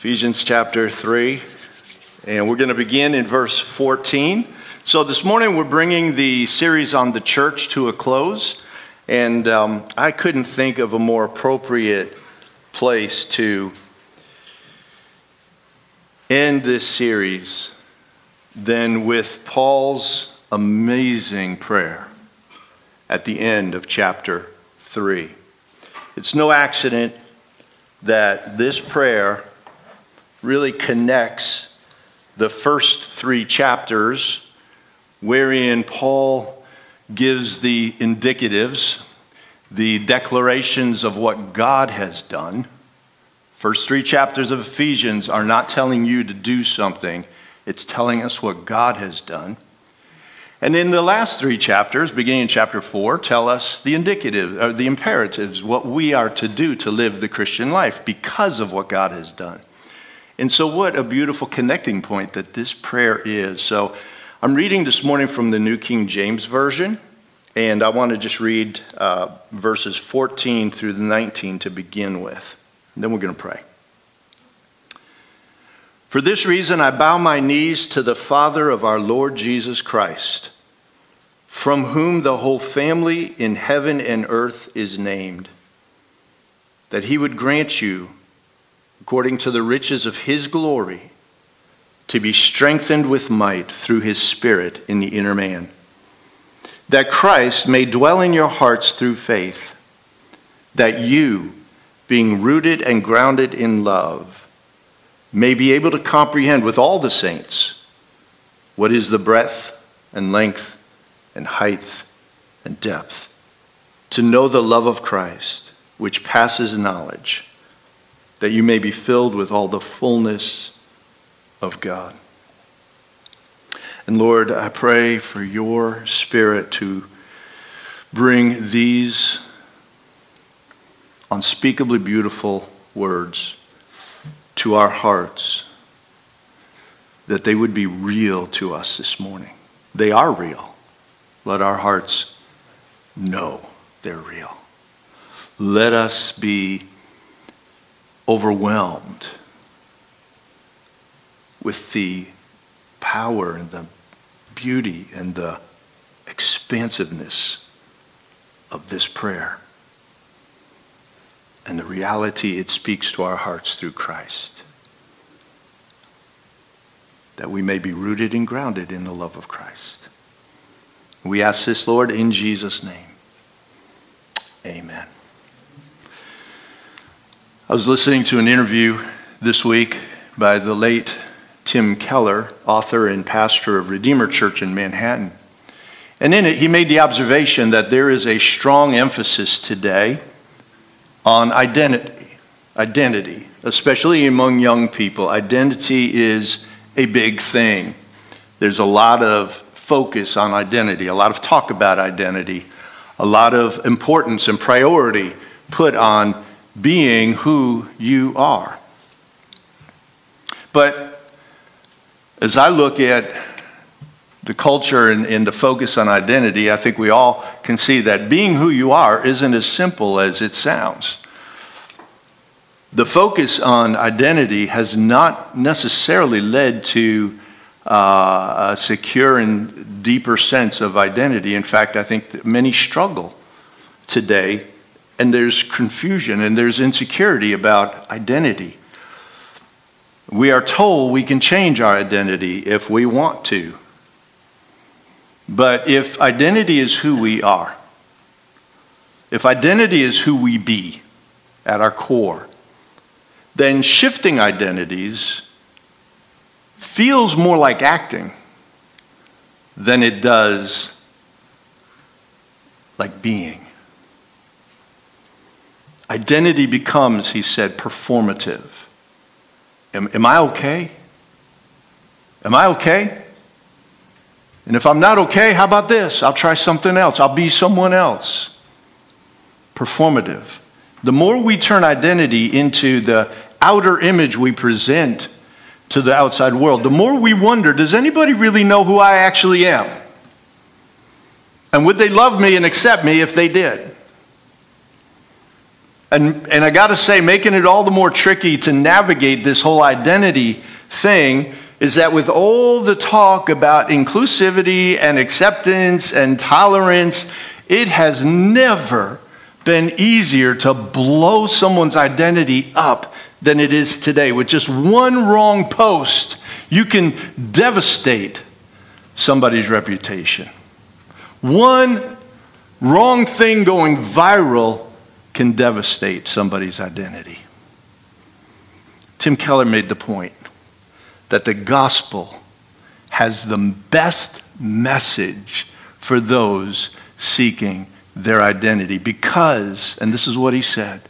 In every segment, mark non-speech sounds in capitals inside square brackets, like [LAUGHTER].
Ephesians chapter 3, and we're going to begin in verse 14. So, this morning we're bringing the series on the church to a close, and um, I couldn't think of a more appropriate place to end this series than with Paul's amazing prayer at the end of chapter 3. It's no accident that this prayer really connects the first three chapters, wherein Paul gives the indicatives, the declarations of what God has done. First three chapters of Ephesians are not telling you to do something, it's telling us what God has done. And in the last three chapters, beginning in chapter four, tell us the indicative, or the imperatives, what we are to do to live the Christian life because of what God has done. And so, what a beautiful connecting point that this prayer is. So, I'm reading this morning from the New King James Version, and I want to just read uh, verses 14 through the 19 to begin with. And then we're going to pray. For this reason, I bow my knees to the Father of our Lord Jesus Christ, from whom the whole family in heaven and earth is named, that he would grant you according to the riches of his glory, to be strengthened with might through his Spirit in the inner man, that Christ may dwell in your hearts through faith, that you, being rooted and grounded in love, may be able to comprehend with all the saints what is the breadth and length and height and depth, to know the love of Christ, which passes knowledge that you may be filled with all the fullness of God. And Lord, I pray for your Spirit to bring these unspeakably beautiful words to our hearts, that they would be real to us this morning. They are real. Let our hearts know they're real. Let us be overwhelmed with the power and the beauty and the expansiveness of this prayer and the reality it speaks to our hearts through Christ. That we may be rooted and grounded in the love of Christ. We ask this, Lord, in Jesus' name. Amen. I was listening to an interview this week by the late Tim Keller, author and pastor of Redeemer Church in Manhattan. And in it, he made the observation that there is a strong emphasis today on identity. Identity, especially among young people. Identity is a big thing. There's a lot of focus on identity, a lot of talk about identity, a lot of importance and priority put on being who you are. But as I look at the culture and, and, the focus on identity, I think we all can see that being who you are isn't as simple as it sounds. The focus on identity has not necessarily led to uh, a secure and deeper sense of identity. In fact, I think many struggle today and there's confusion and there's insecurity about identity. We are told we can change our identity if we want to. But if identity is who we are, if identity is who we be at our core, then shifting identities feels more like acting than it does like being. Identity becomes, he said, performative. Am, am I okay? Am I okay? And if I'm not okay, how about this? I'll try something else. I'll be someone else. Performative. The more we turn identity into the outer image we present to the outside world, the more we wonder does anybody really know who I actually am? And would they love me and accept me if they did? And, and I got to say, making it all the more tricky to navigate this whole identity thing is that with all the talk about inclusivity and acceptance and tolerance, it has never been easier to blow someone's identity up than it is today. With just one wrong post, you can devastate somebody's reputation. One wrong thing going viral can devastate somebody's identity. Tim Keller made the point that the gospel has the best message for those seeking their identity because, and this is what he said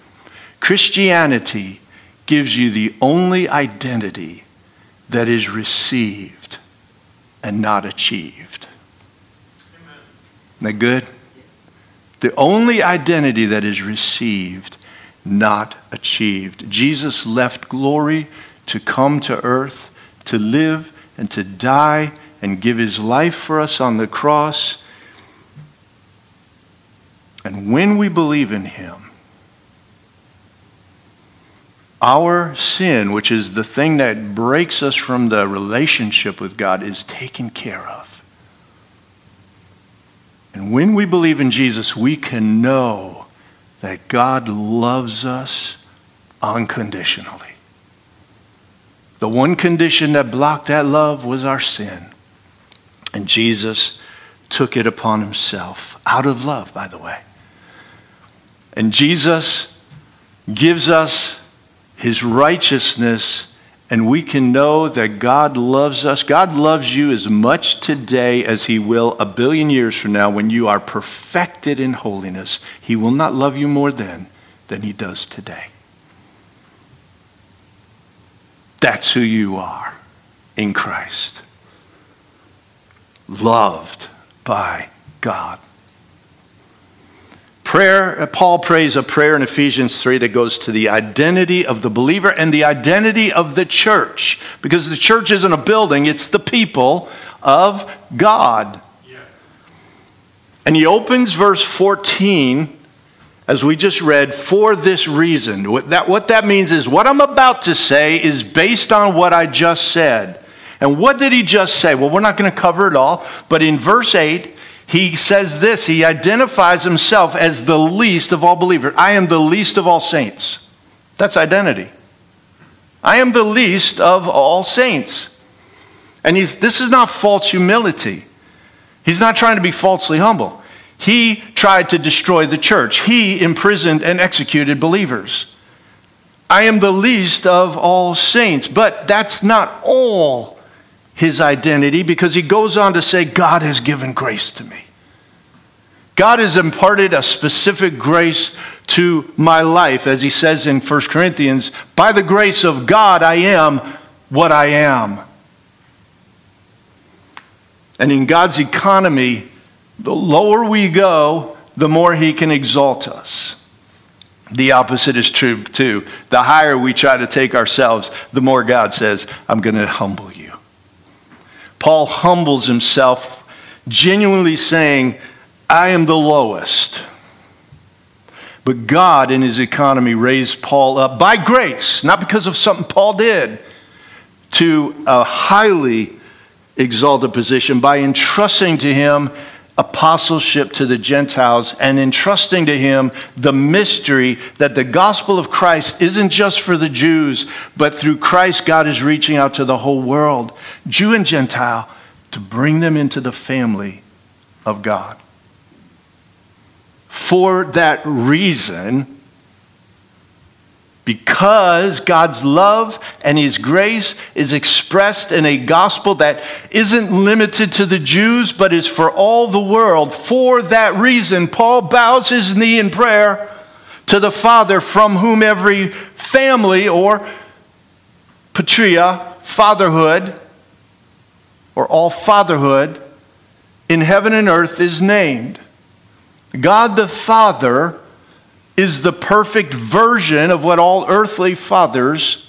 Christianity gives you the only identity that is received and not achieved. Isn't that good? The only identity that is received, not achieved. Jesus left glory to come to earth, to live and to die and give his life for us on the cross. And when we believe in him, our sin, which is the thing that breaks us from the relationship with God, is taken care of. And when we believe in Jesus, we can know that God loves us unconditionally. The one condition that blocked that love was our sin. And Jesus took it upon himself, out of love, by the way. And Jesus gives us his righteousness and we can know that God loves us. God loves you as much today as He will a billion years from now when you are perfected in holiness. He will not love you more then than He does today. That's who you are in Christ. Loved by God. Prayer, uh, Paul prays a prayer in Ephesians 3 that goes to the identity of the believer and the identity of the church. Because the church isn't a building, it's the people of God. Yes. And he opens verse 14, as we just read, for this reason. What that, what that means is what I'm about to say is based on what I just said. And what did he just say? Well, we're not going to cover it all, but in verse 8, he says this he identifies himself as the least of all believers. I am the least of all saints. That's identity. I am the least of all saints. And he's, this is not false humility. He's not trying to be falsely humble. He tried to destroy the church, he imprisoned and executed believers. I am the least of all saints. But that's not all his identity because he goes on to say, God has given grace to me. God has imparted a specific grace to my life, as he says in 1 Corinthians, by the grace of God, I am what I am. And in God's economy, the lower we go, the more he can exalt us. The opposite is true too. The higher we try to take ourselves, the more God says, I'm going to humble you. Paul humbles himself, genuinely saying, I am the lowest. But God, in his economy, raised Paul up by grace, not because of something Paul did, to a highly exalted position by entrusting to him apostleship to the Gentiles and entrusting to him the mystery that the gospel of Christ isn't just for the Jews, but through Christ, God is reaching out to the whole world, Jew and Gentile, to bring them into the family of God. For that reason, because God's love and His grace is expressed in a gospel that isn't limited to the Jews, but is for all the world. For that reason, Paul bows his knee in prayer to the Father, from whom every family or patria, fatherhood, or all fatherhood in heaven and earth is named. God the Father is the perfect version of what all earthly fathers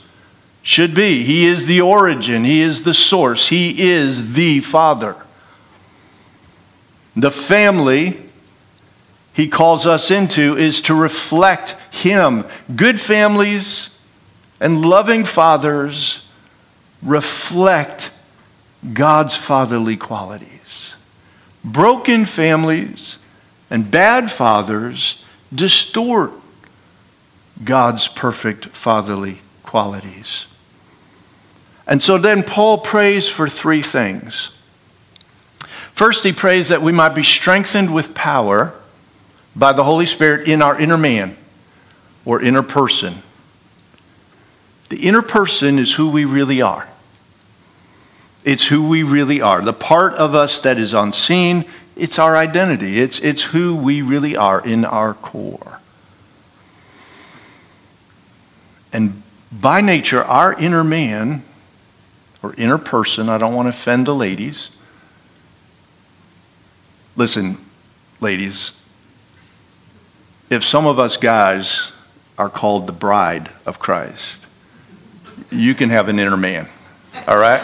should be. He is the origin, He is the source, He is the Father. The family He calls us into is to reflect Him. Good families and loving fathers reflect God's fatherly qualities. Broken families and bad fathers distort God's perfect fatherly qualities. And so then Paul prays for three things. First, he prays that we might be strengthened with power by the Holy Spirit in our inner man or inner person. The inner person is who we really are. It's who we really are. The part of us that is unseen, it's our identity. It's, it's who we really are in our core. And by nature, our inner man or inner person, I don't want to offend the ladies. Listen, ladies, if some of us guys are called the bride of Christ, you can have an inner man, all right?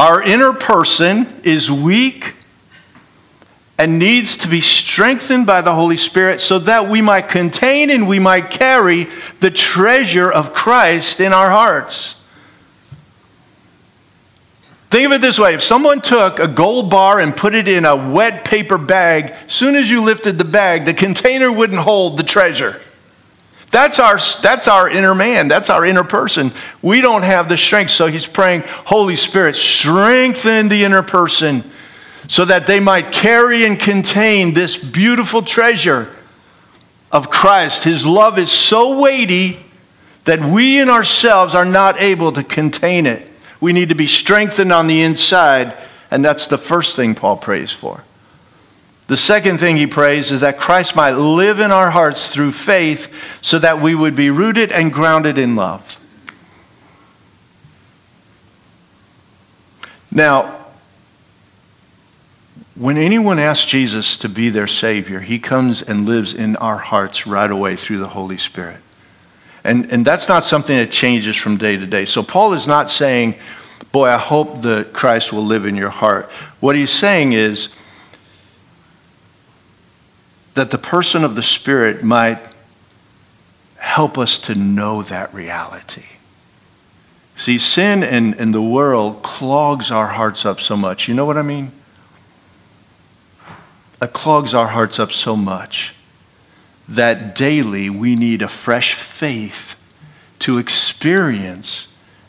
Our inner person is weak and needs to be strengthened by the Holy Spirit so that we might contain and we might carry the treasure of Christ in our hearts. Think of it this way if someone took a gold bar and put it in a wet paper bag, soon as you lifted the bag, the container wouldn't hold the treasure. That's our, that's our inner man. That's our inner person. We don't have the strength. So he's praying, Holy Spirit, strengthen the inner person so that they might carry and contain this beautiful treasure of Christ. His love is so weighty that we in ourselves are not able to contain it. We need to be strengthened on the inside, and that's the first thing Paul prays for. The second thing he prays is that Christ might live in our hearts through faith so that we would be rooted and grounded in love. Now, when anyone asks Jesus to be their Savior, he comes and lives in our hearts right away through the Holy Spirit. And, and that's not something that changes from day to day. So Paul is not saying, Boy, I hope that Christ will live in your heart. What he's saying is, that the person of the Spirit might help us to know that reality. See, sin and, and the world clogs our hearts up so much. You know what I mean? It clogs our hearts up so much that daily we need a fresh faith to experience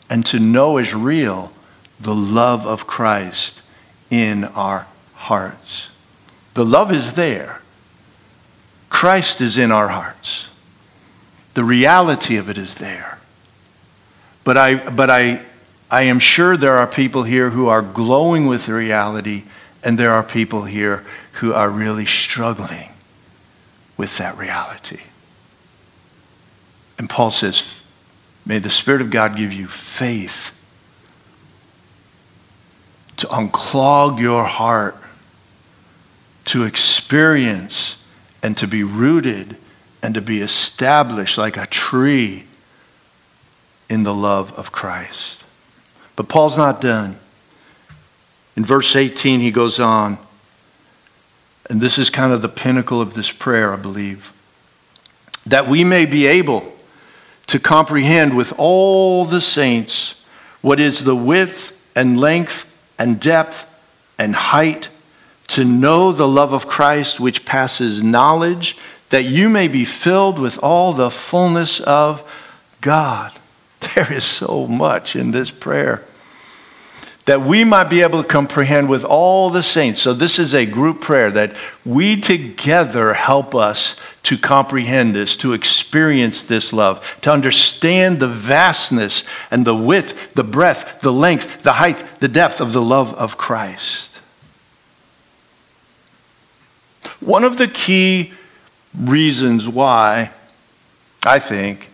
and to know as real the love of Christ in our hearts. The love is there. Christ is in our hearts. The reality of it is there. But I, but I, I am sure there are people here who are glowing with the reality, and there are people here who are really struggling with that reality. And Paul says, May the Spirit of God give you faith to unclog your heart, to experience and to be rooted and to be established like a tree in the love of Christ. But Paul's not done. In verse 18, he goes on, and this is kind of the pinnacle of this prayer, I believe, that we may be able to comprehend with all the saints what is the width and length and depth and height to know the love of Christ which passes knowledge, that you may be filled with all the fullness of God. [LAUGHS] There is so much in this prayer. That we might be able to comprehend with all the saints. So, this is a group prayer that we together help us to comprehend this, to experience this love, to understand the vastness and the width, the breadth, the length, the height, the depth of the love of Christ. One of the key reasons why I think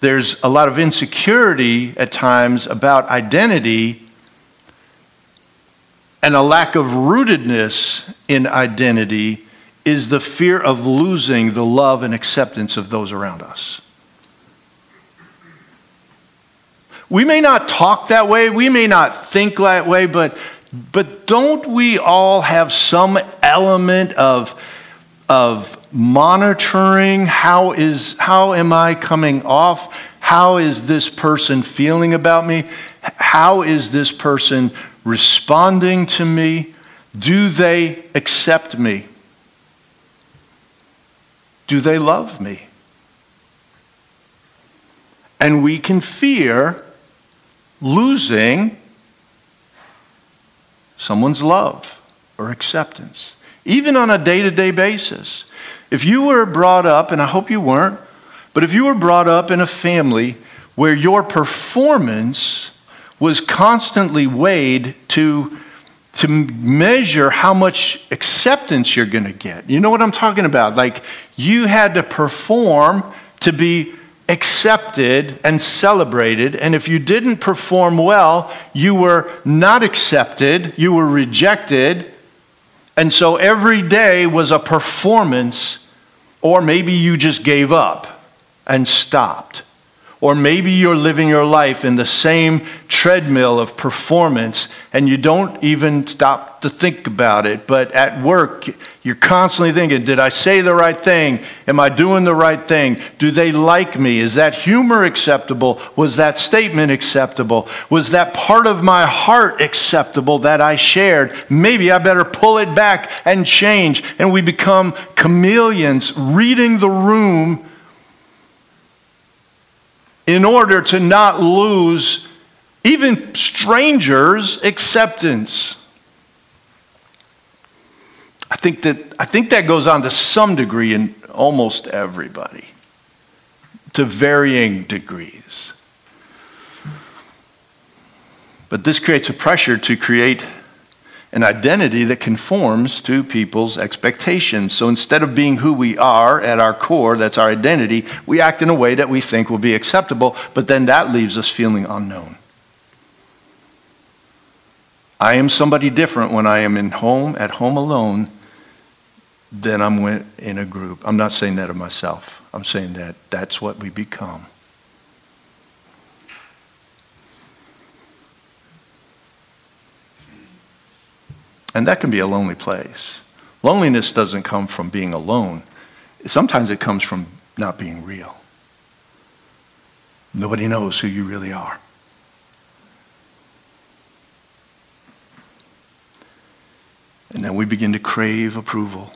there's a lot of insecurity at times about identity and a lack of rootedness in identity is the fear of losing the love and acceptance of those around us. We may not talk that way, we may not think that way, but But don't we all have some element of, of monitoring? How, is, how am I coming off? How is this person feeling about me? How is this person responding to me? Do they accept me? Do they love me? And we can fear losing someone's love or acceptance, even on a day to day basis. If you were brought up, and I hope you weren't, but if you were brought up in a family where your performance was constantly weighed to, to measure how much acceptance you're going to get. You know what I'm talking about? Like you had to perform to be accepted and celebrated. And if you didn't perform well, you were not accepted, you were rejected. And so every day was a performance, or maybe you just gave up and stopped. Or maybe you're living your life in the same treadmill of performance and you don't even stop to think about it. But at work, you're constantly thinking, did I say the right thing? Am I doing the right thing? Do they like me? Is that humor acceptable? Was that statement acceptable? Was that part of my heart acceptable that I shared? Maybe I better pull it back and change. And we become chameleons reading the room in order to not lose even strangers' acceptance. I think that, I think that goes on to some degree in almost everybody, to varying degrees. But this creates a pressure to create an identity that conforms to people's expectations. So instead of being who we are at our core, that's our identity, we act in a way that we think will be acceptable, but then that leaves us feeling unknown. I am somebody different when I am in home, at home alone, than I'm in a group. I'm not saying that of myself. I'm saying that that's what we become. And that can be a lonely place. Loneliness doesn't come from being alone, sometimes it comes from not being real. Nobody knows who you really are. And then we begin to crave approval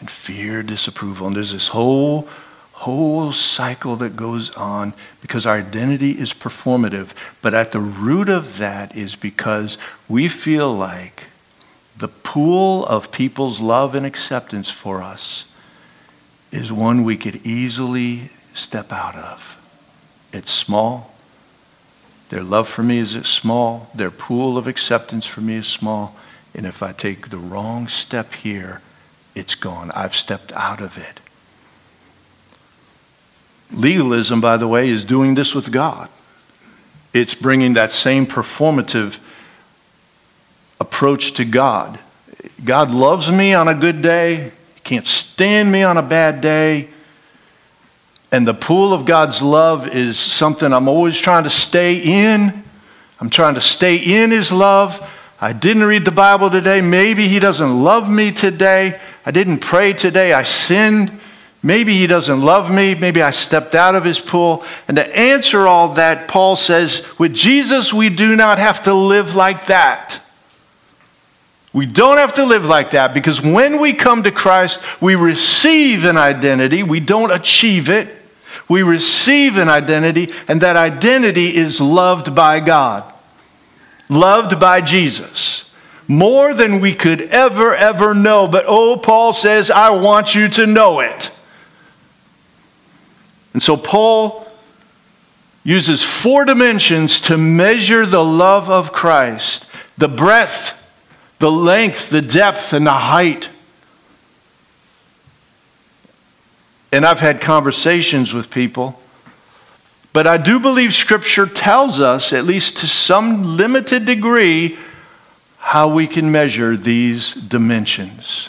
and fear disapproval. And there's this whole whole cycle that goes on because our identity is performative. But at the root of that is because we feel like the pool of people's love and acceptance for us is one we could easily step out of. It's small. Their love for me is small. Their pool of acceptance for me is small. And if I take the wrong step here, it's gone. I've stepped out of it. Legalism, by the way, is doing this with God. It's bringing that same performative approach to God. God loves me on a good day, He can't stand me on a bad day. And the pool of God's love is something I'm always trying to stay in. I'm trying to stay in His love. I didn't read the Bible today. Maybe He doesn't love me today. I didn't pray today. I sinned. Maybe He doesn't love me. Maybe I stepped out of His pool. And to answer all that, Paul says, with Jesus, we do not have to live like that. We don't have to live like that because when we come to Christ, we receive an identity. We don't achieve it. We receive an identity, and that identity is loved by God, loved by Jesus. More than we could ever, ever know. But oh, Paul says, I want you to know it. And so Paul uses four dimensions to measure the love of Christ the breadth, the length, the depth, and the height. And I've had conversations with people, but I do believe Scripture tells us, at least to some limited degree, how we can measure these dimensions.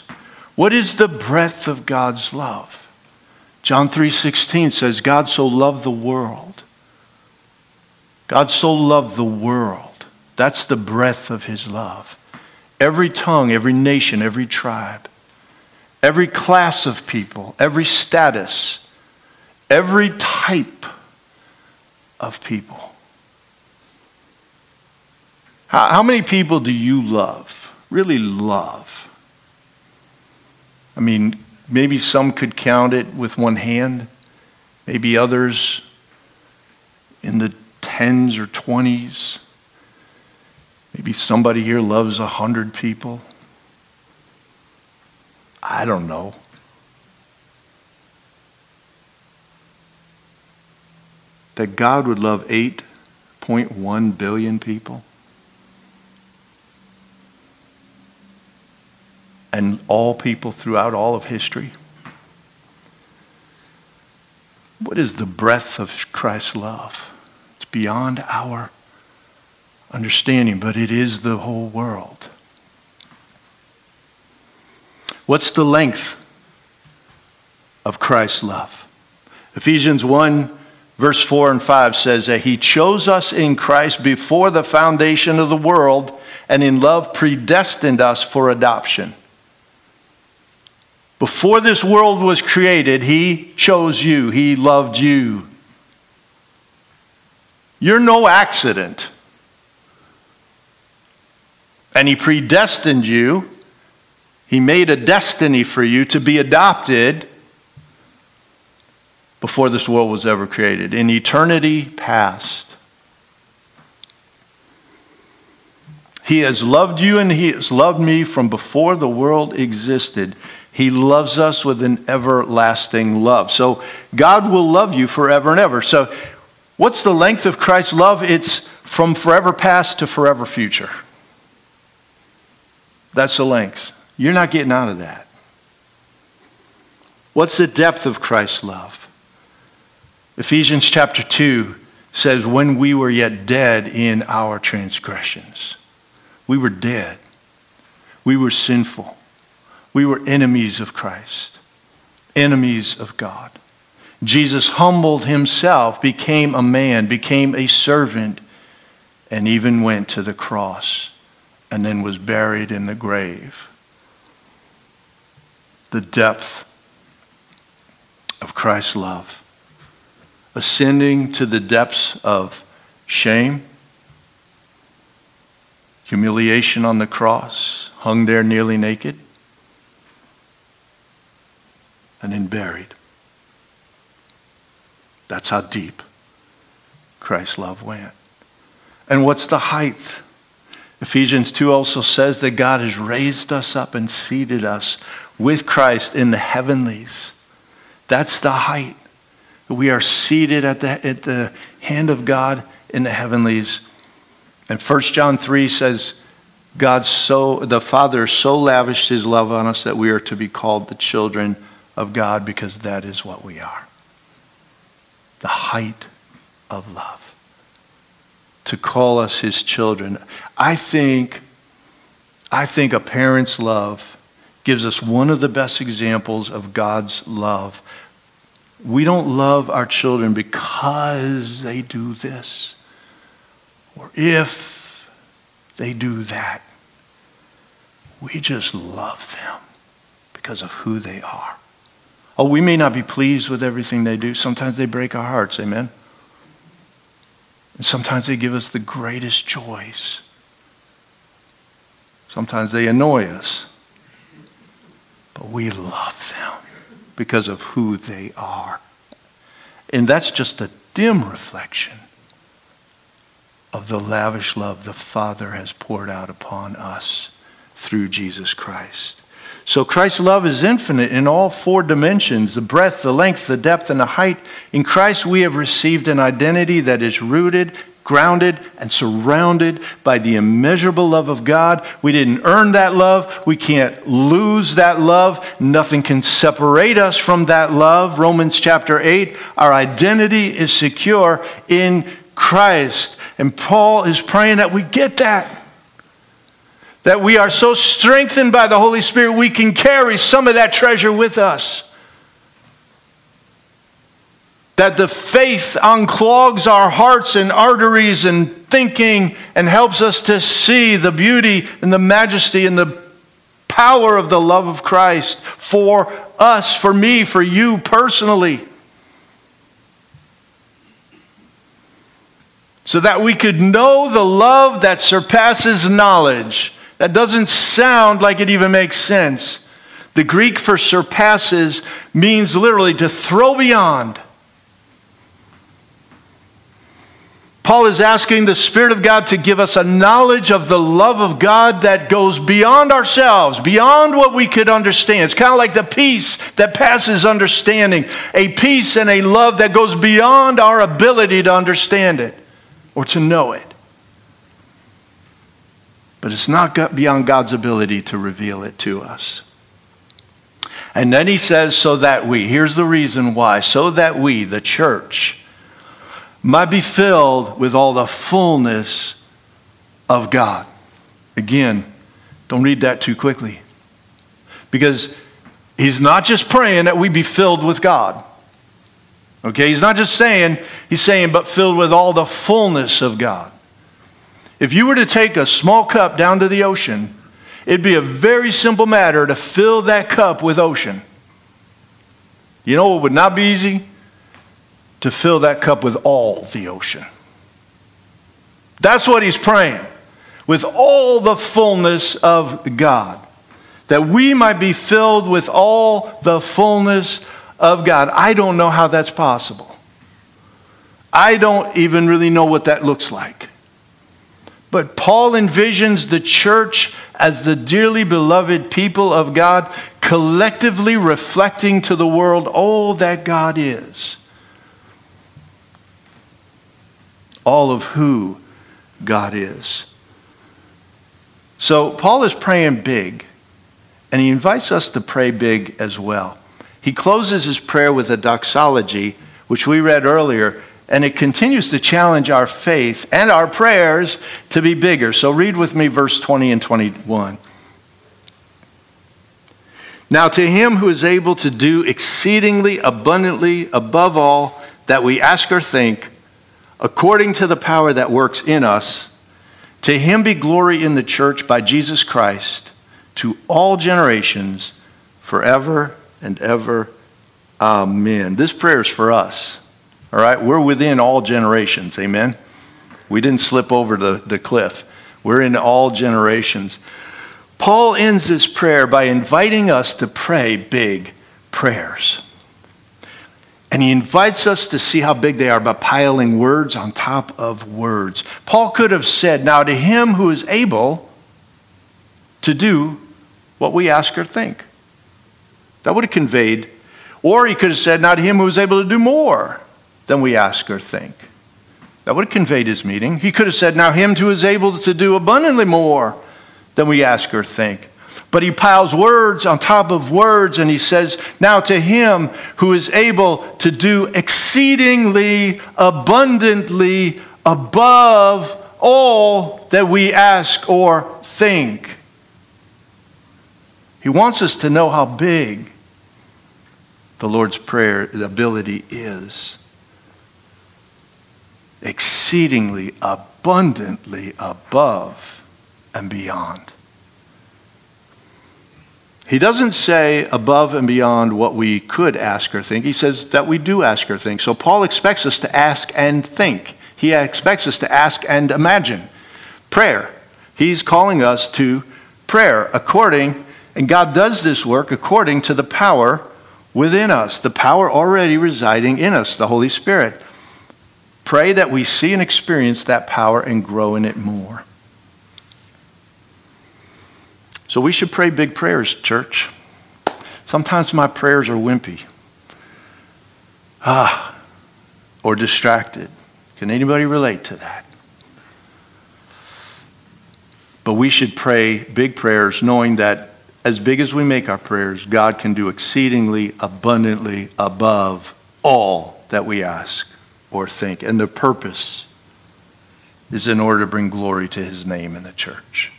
What is the breadth of God's love? John 3:16 says God so loved the world. God so loved the world. That's the breadth of his love every tongue, every nation, every tribe, every class of people, every status, every type of people. How, how many people do you love? Really love? I mean, maybe some could count it with one hand, maybe others in the tens or twenties. Maybe somebody here loves a hundred people. I don't know. That God would love 8.1 billion people. And all people throughout all of history. What is the breadth of Christ's love? It's beyond our understanding, but it is the whole world. What's the length of Christ's love? Ephesians 1, verse 4 and 5 says that He chose us in Christ before the foundation of the world and in love predestined us for adoption. Before this world was created, He chose you, He loved you. You're no accident. And He predestined you. He made a destiny for you to be adopted before this world was ever created, in eternity past. He has loved you and He has loved me from before the world existed. He loves us with an everlasting love. So God will love you forever and ever. So, what's the length of Christ's love? It's from forever past to forever future. That's the length. You're not getting out of that. What's the depth of Christ's love? Ephesians chapter 2 says, When we were yet dead in our transgressions, we were dead. We were sinful. We were enemies of Christ, enemies of God. Jesus humbled himself, became a man, became a servant, and even went to the cross and then was buried in the grave. The depth of Christ's love. Ascending to the depths of shame, humiliation on the cross, hung there nearly naked, and then buried. That's how deep Christ's love went. And what's the height? Ephesians 2 also says that God has raised us up and seated us with Christ in the heavenlies. That's the height. We are seated at the, at the hand of God in the heavenlies. And 1 John 3 says, God so, the Father so lavished his love on us that we are to be called the children of God because that is what we are. The height of love to call us his children. I think, I think a parent's love gives us one of the best examples of God's love. We don't love our children because they do this or if they do that. We just love them because of who they are. Oh, we may not be pleased with everything they do. Sometimes they break our hearts. Amen. And sometimes they give us the greatest joys. Sometimes they annoy us. But we love them because of who they are. And that's just a dim reflection of the lavish love the Father has poured out upon us through Jesus Christ. So Christ's love is infinite in all four dimensions the breadth, the length, the depth, and the height. In Christ, we have received an identity that is rooted, grounded, and surrounded by the immeasurable love of God. We didn't earn that love. We can't lose that love. Nothing can separate us from that love. Romans chapter 8 our identity is secure in Christ. And Paul is praying that we get that that we are so strengthened by the Holy Spirit, we can carry some of that treasure with us. that the faith unclogs our hearts and arteries and thinking and helps us to see the beauty and the majesty and the power of the love of Christ for us, for me, for you personally. So that we could know the love that surpasses knowledge. That doesn't sound like it even makes sense. The Greek for surpasses means literally to throw beyond. Paul is asking the Spirit of God to give us a knowledge of the love of God that goes beyond ourselves, beyond what we could understand. It's kind of like the peace that passes understanding, a peace and a love that goes beyond our ability to understand it or to know it. But it's not beyond God's ability to reveal it to us. And then he says, so that we, here's the reason why, so that we, the church, might be filled with all the fullness of God. Again, don't read that too quickly. Because he's not just praying that we be filled with God. Okay, he's not just saying, he's saying, but filled with all the fullness of God. If you were to take a small cup down to the ocean, it'd be a very simple matter to fill that cup with ocean. You know what would not be easy? to fill that cup with all the ocean. That's what he's praying, with all the fullness of God, that we might be filled with all the fullness of God. I don't know how that's possible. I don't even really know what that looks like. But Paul envisions the church as the dearly beloved people of God, collectively reflecting to the world all that God is. all of who God is. So Paul is praying big, and he invites us to pray big as well. He closes his prayer with a doxology, which we read earlier, and it continues to challenge our faith and our prayers to be bigger. So read with me verse 20 and 21. Now, to him who is able to do exceedingly abundantly above all that we ask or think, according to the power that works in us. To him be glory in the church by Jesus Christ to all generations, forever and ever. Amen. This prayer is for us. All right? We're within all generations. Amen. We didn't slip over the, the cliff. We're in all generations. Paul ends this prayer by inviting us to pray big prayers. And he invites us to see how big they are by piling words on top of words. Paul could have said, Now to him who is able to do what we ask or think. That would have conveyed. Or he could have said, Now to him who is able to do more than we ask or think. That would have conveyed his meaning. He could have said, Now him who is able to do abundantly more than we ask or think. But he piles words on top of words and he says, Now to him who is able to do exceedingly abundantly above all that we ask or think. He wants us to know how big the Lord's Prayer ability is. Exceedingly abundantly above and beyond. He doesn't say above and beyond what we could ask or think. He says that we do ask or think. So Paul expects us to ask and think. He expects us to ask and imagine. Prayer. He's calling us to prayer according, and God does this work according to the power within us, the power already residing in us, the Holy Spirit. Pray that we see and experience that power and grow in it more. So we should pray big prayers, church. Sometimes my prayers are wimpy. Ah, or distracted. Can anybody relate to that? But we should pray big prayers knowing that as big as we make our prayers, God can do exceedingly abundantly above all that we ask or think. And the purpose is in order to bring glory to his name in the church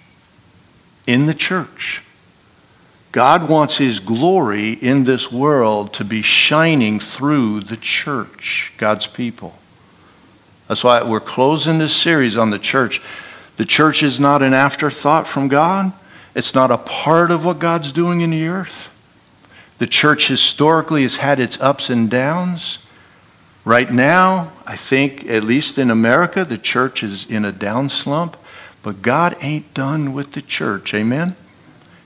in the church God wants his glory in this world to be shining through the church, God's people. That's why we're closing this series on the church. The church is not an afterthought from God. It's not a part of what God's doing in the earth. The church historically has had its ups and downs. Right now, I think, at least in America, the church is in a down slump, but God ain't done with the church. Amen?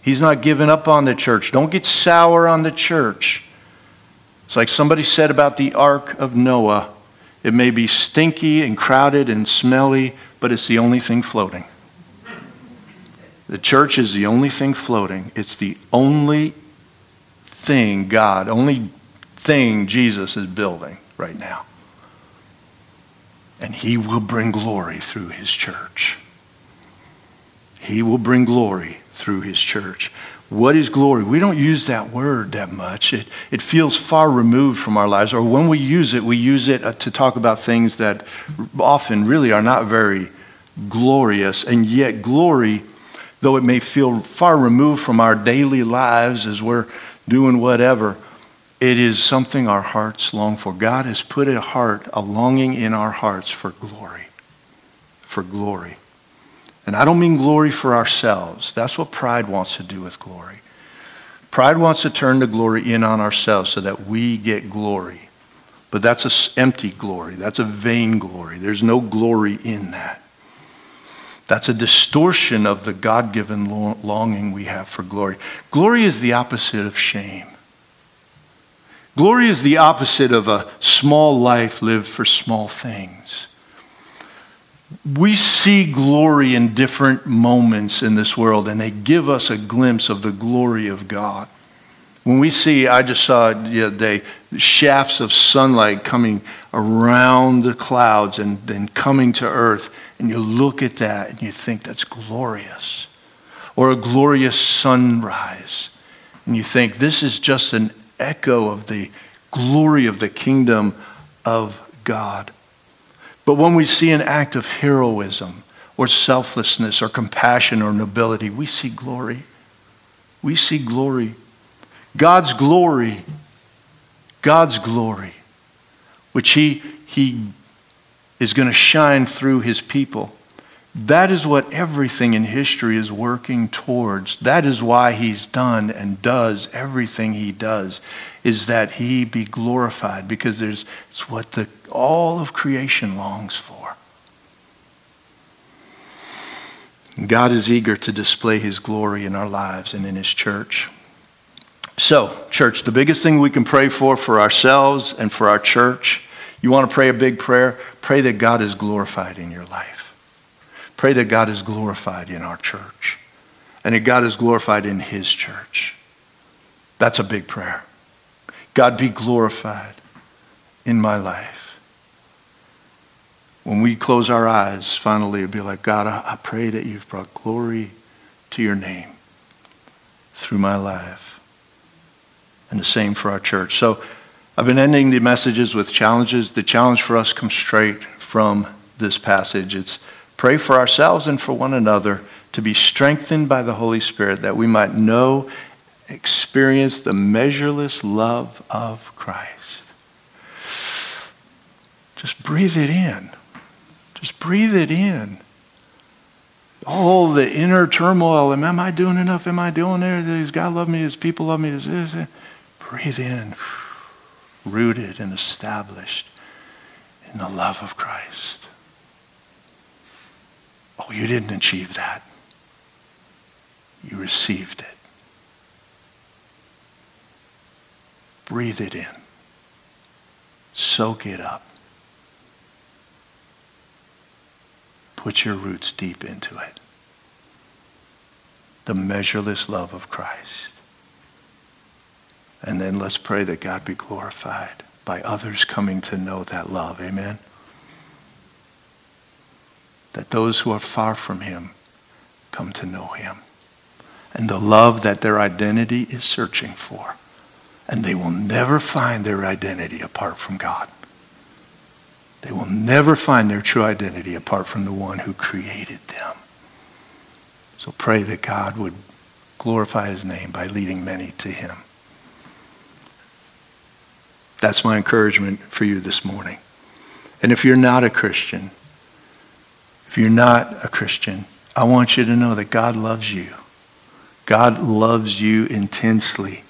He's not giving up on the church. Don't get sour on the church. It's like somebody said about the ark of Noah it may be stinky and crowded and smelly, but it's the only thing floating. The church is the only thing floating. It's the only thing God, only thing Jesus is building right now. And he will bring glory through his church. He will bring glory through his church. What is glory? We don't use that word that much. It, it feels far removed from our lives. Or when we use it, we use it uh, to talk about things that often really are not very glorious. And yet, glory, though it may feel far removed from our daily lives as we're doing whatever, it is something our hearts long for. God has put a heart, a longing in our hearts for glory. For glory. And I don't mean glory for ourselves. That's what pride wants to do with glory. Pride wants to turn the glory in on ourselves so that we get glory. But that's an empty glory. That's a vain glory. There's no glory in that. That's a distortion of the God given longing we have for glory. Glory is the opposite of shame. Glory is the opposite of a small life lived for small things we see glory in different moments in this world, and they give us a glimpse of the glory of God. When we see, I just saw the other day, shafts of sunlight coming around the clouds and then coming to earth, and you look at that and you think that's glorious. Or a glorious sunrise, and you think this is just an echo of the glory of the kingdom of God. But when we see an act of heroism or selflessness or compassion or nobility, we see glory. We see glory. God's glory, God's glory, which He, he is going to shine through His people. That is what everything in history is working towards. That is why he's done and does everything he does, is that he be glorified, because there's, it's what the, all of creation longs for. God is eager to display his glory in our lives and in his church. So, church, the biggest thing we can pray for for ourselves and for our church, you want to pray a big prayer? Pray that God is glorified in your life. Pray that God is glorified in our church and that God is glorified in his church. That's a big prayer. God be glorified in my life. When we close our eyes, finally, it'll be like, God, I, pray that you've brought glory to your name through my life. And the same for our church. So I've been ending the messages with challenges. The challenge for us comes straight from this passage. It's Pray for ourselves and for one another to be strengthened by the Holy Spirit that we might know, experience the measureless love of Christ. Just breathe it in. Just breathe it in. All the inner turmoil. Am I doing enough? Am I doing there? Does God love me? Does people love me? Does this? Breathe in. Rooted and established in the love of Christ. Oh, you didn't achieve that. You received it. Breathe it in. Soak it up. Put your roots deep into it. The measureless love of Christ. And then let's pray that God be glorified by others coming to know that love. Amen that those who are far from him come to know him. And the love that their identity is searching for. And they will never find their identity apart from God. They will never find their true identity apart from the one who created them. So pray that God would glorify his name by leading many to him. That's my encouragement for you this morning. And if you're not a Christian, if you're not a Christian, I want you to know that God loves you. God loves you intensely.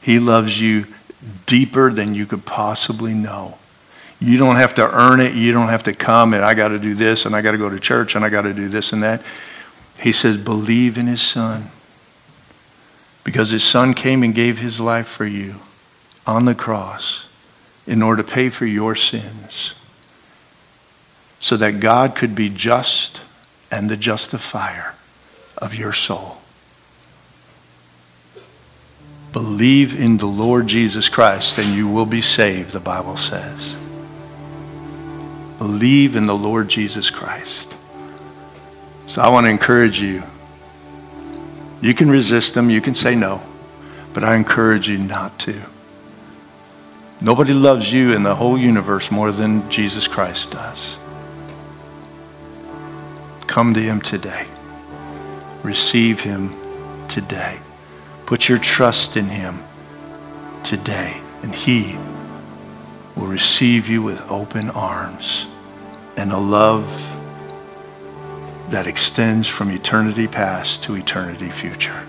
He loves you deeper than you could possibly know. You don't have to earn it. You don't have to come and I got to do this and I got to go to church and I got to do this and that. He says, believe in his son. Because his son came and gave his life for you on the cross in order to pay for your sins so that God could be just and the justifier of your soul. Believe in the Lord Jesus Christ and you will be saved, the Bible says. Believe in the Lord Jesus Christ. So I want to encourage you. You can resist them, you can say no, but I encourage you not to. Nobody loves you in the whole universe more than Jesus Christ does. Come to him today. Receive him today. Put your trust in him today, and he will receive you with open arms and a love that extends from eternity past to eternity future.